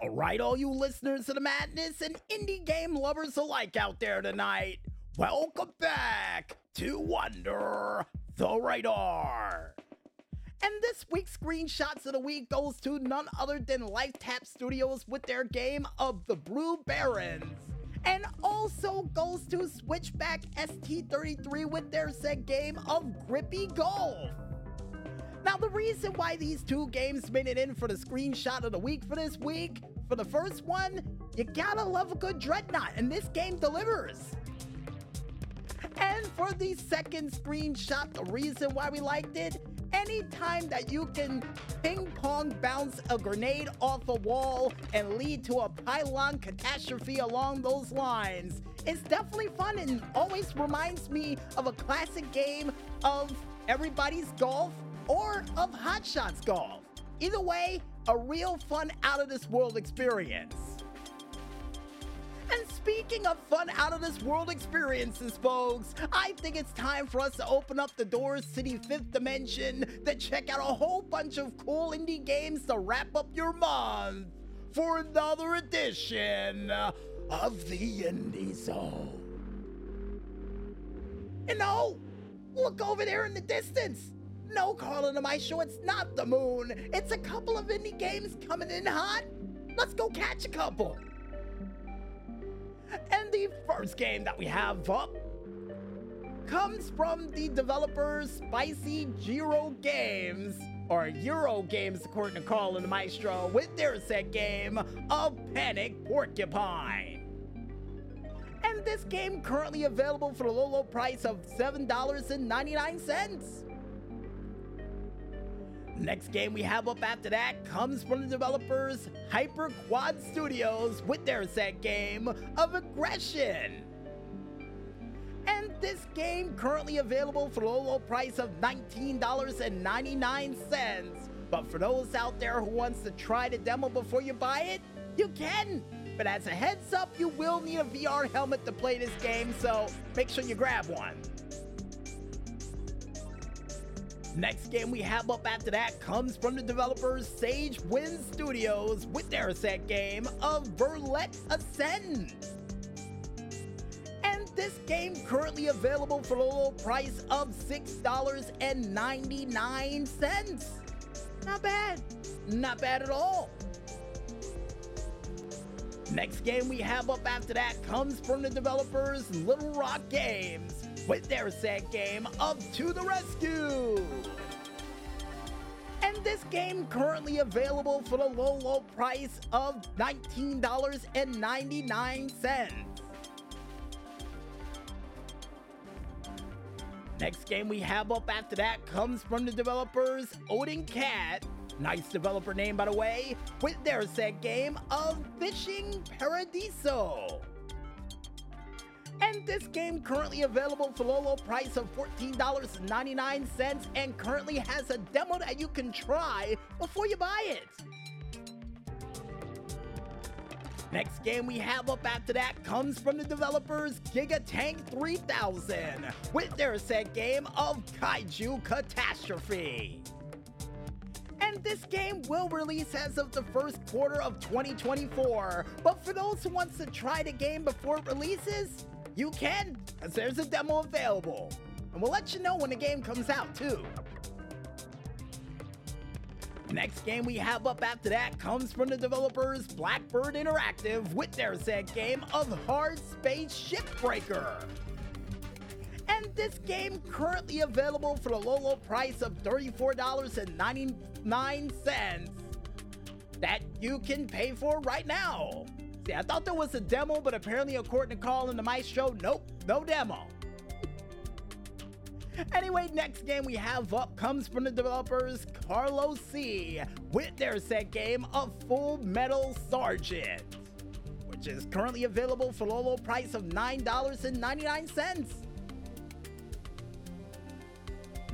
All right, all you listeners to the madness and indie game lovers alike out there tonight, welcome back to Under the Radar. And this week's screenshots of the week goes to none other than Lifetap Studios with their game of the Blue Barons. And also goes to Switchback ST33 with their said game of Grippy Golf. Now, the reason why these two games made it in for the screenshot of the week for this week, for the first one, you gotta love a good Dreadnought, and this game delivers. And for the second screenshot, the reason why we liked it, anytime that you can ping pong bounce a grenade off a wall and lead to a pylon catastrophe along those lines, it's definitely fun and always reminds me of a classic game of everybody's golf or of Hot Shots Golf. Either way, a real fun out of this world experience. And speaking of fun out of this world experiences, folks, I think it's time for us to open up the doors to the fifth dimension to check out a whole bunch of cool indie games to wrap up your month for another edition of the Indie Zone. And oh, look over there in the distance. No, Carl and the Maestro, it's not the moon. It's a couple of indie games coming in hot. Let's go catch a couple. And the first game that we have up comes from the developers Spicy Gyro Games, or Euro Games according to Carl and Maestro, with their set game of Panic Porcupine. And this game currently available for the low, low price of $7.99. Next game we have up after that comes from the developers Hyper Quad Studios with their set game of Aggression. And this game currently available for the low, low price of $19.99. But for those out there who wants to try the demo before you buy it, you can. But as a heads up, you will need a VR helmet to play this game, so make sure you grab one. Next game we have up after that comes from the developers Sage Wind Studios with their set game of Verlet Ascend. And this game currently available for a low price of $6.99. Not bad. Not bad at all. Next game we have up after that comes from the developers Little Rock Games with their set game of To the Rescue. And this game currently available for the low, low price of $19.99. Next game we have up after that comes from the developers Odin Cat, nice developer name by the way, with their set game of Fishing Paradiso. And this game currently available for low, low price of $14.99 and currently has a demo that you can try before you buy it. Next game we have up after that comes from the developers Giga Tank 3000 with their set game of Kaiju Catastrophe. And this game will release as of the first quarter of 2024. But for those who wants to try the game before it releases, you can, as there's a demo available. And we'll let you know when the game comes out too. Next game we have up after that comes from the developers Blackbird Interactive with their set game of Hard Space Shipbreaker. And this game currently available for the low, low price of $34.99 that you can pay for right now. I thought there was a demo, but apparently, according to Carl and the Maestro, nope, no demo. Anyway, next game we have up comes from the developers Carlos C with their set game of Full Metal Sergeant, which is currently available for low, low price of $9.99.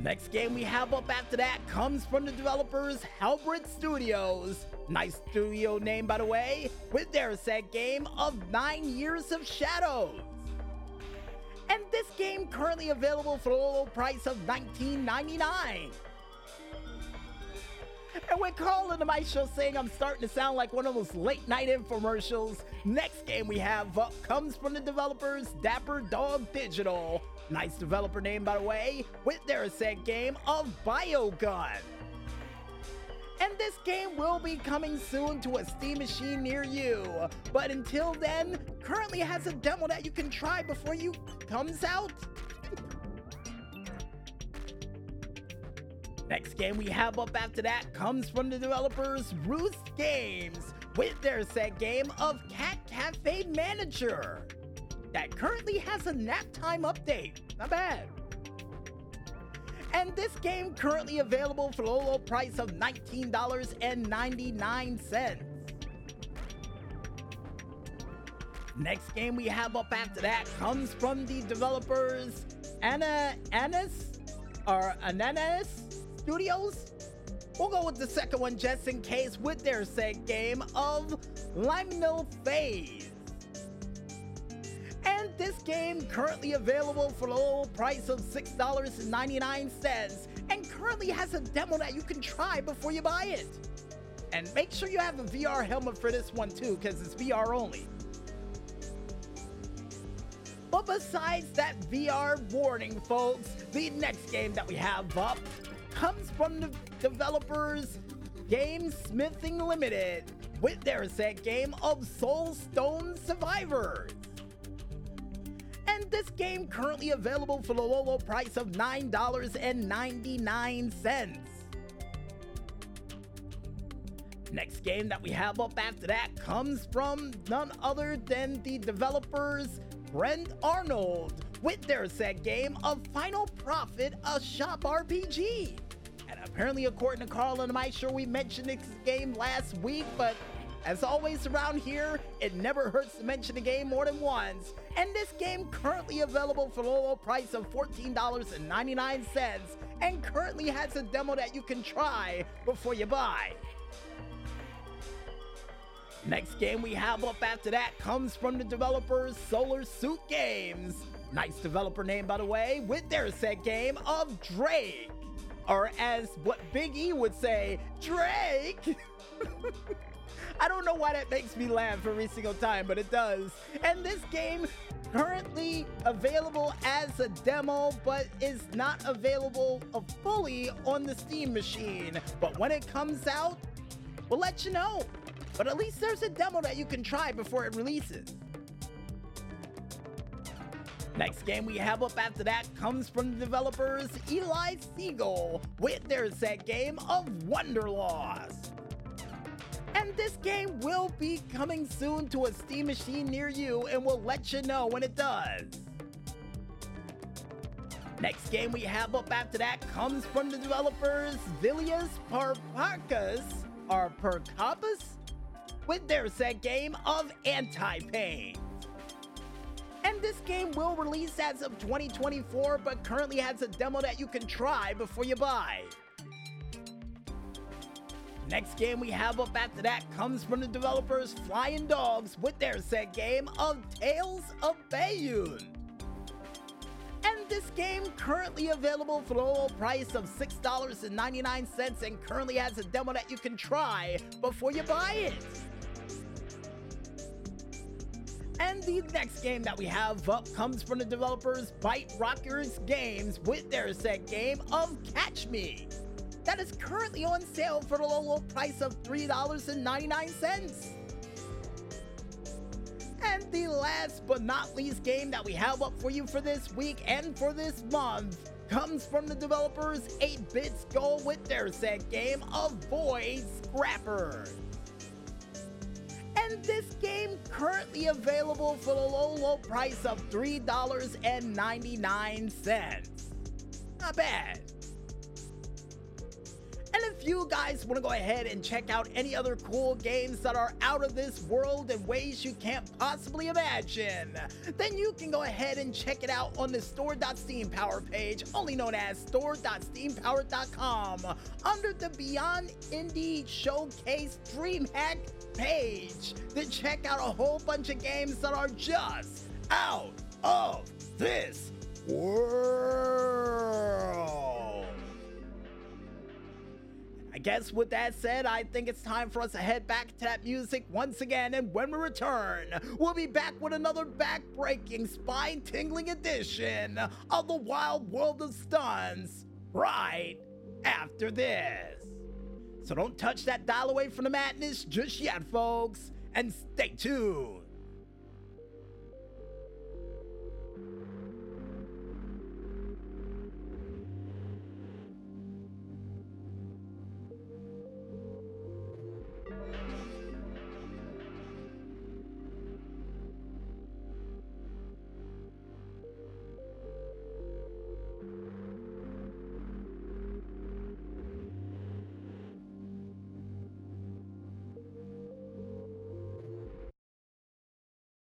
Next game we have up after that comes from the developers Halberd Studios. Nice studio name, by the way, with their set game of Nine Years of Shadows. And this game currently available for a low price of $19.99. And with Carl and the Maestro saying I'm starting to sound like one of those late night infomercials, next game we have up comes from the developers Dapper Dog Digital. Nice developer name, by the way, with their said game of Biogun. And this game will be coming soon to a Steam machine near you. But until then, currently has a demo that you can try before you comes out. Next game we have up after that comes from the developers Roost Games with their set game of Cat Cafe Manager that currently has a nap time update. Not bad. And this game currently available for the low price of $19.99. Next game we have up after that comes from the developers Anna Anis or Ananas Studios. We'll go with the second one just in case with their said game of Liminal Phase. And this game currently available for the low price of $6.99 and currently has a demo that you can try before you buy it. And make sure you have a VR helmet for this one too, because it's VR only. But besides that VR warning, folks, the next game that we have up comes from the developers Game Smithing Limited with their set game of Soulstone Survivors. And this game currently available for the low, low price of $9.99. Next game that we have up after that comes from none other than the developers Brent Arnold with their set game of Final Profit, a shop RPG. Apparently, according to Carl and I, sure we mentioned this game last week, but as always around here, it never hurts to mention a game more than once. And this game currently available for a low price of $14.99 and currently has a demo that you can try before you buy. Next game we have up after that comes from the developers Solar Suit Games. Nice developer name, by the way, with their set game of Drake. Or as what Big E would say, Drake! I don't know why that makes me laugh every single time, but it does. And this game currently available as a demo, but is not available uh, fully on the Steam machine. But when it comes out, we'll let you know. But at least there's a demo that you can try before it releases. Next game we have up after that comes from the developers Eli Siegel with their set game of Wonderlost. And this game will be coming soon to a Steam machine near you and we'll let you know when it does. Next game we have up after that comes from the developers Vilius Parpakas or Percapus with their set game of Anti-Pain. And this game will release as of 2024, but currently has a demo that you can try before you buy. Next game we have up after that comes from the developers Flying Dogs with their set game of Tales of Bayun. And this game currently available for the low price of $6.99 and currently has a demo that you can try before you buy it. And the next game that we have up comes from the developers Byte Rockers Games with their set game of Catch Me. That is currently on sale for the low, low price of $3.99. And the last but not least game that we have up for you for this week and for this month comes from the developers 8-Bit Skull with their set game of Boy Scrapper. This game currently available for the low, low price of $3.99. Not bad. You guys want to go ahead and check out any other cool games that are out of this world in ways you can't possibly imagine, then you can go ahead and check it out on the store.steampower page, only known as store.steampower.com, under the Beyond Indie Showcase DreamHack page to check out a whole bunch of games that are just out of this world. Guess with that said, I think it's time for us to head back to that music once again. And when we return, we'll be back with another back-breaking, spine-tingling edition of the Wild World of Stunts right after this. So don't touch that dial away from the madness just yet, folks, and stay tuned.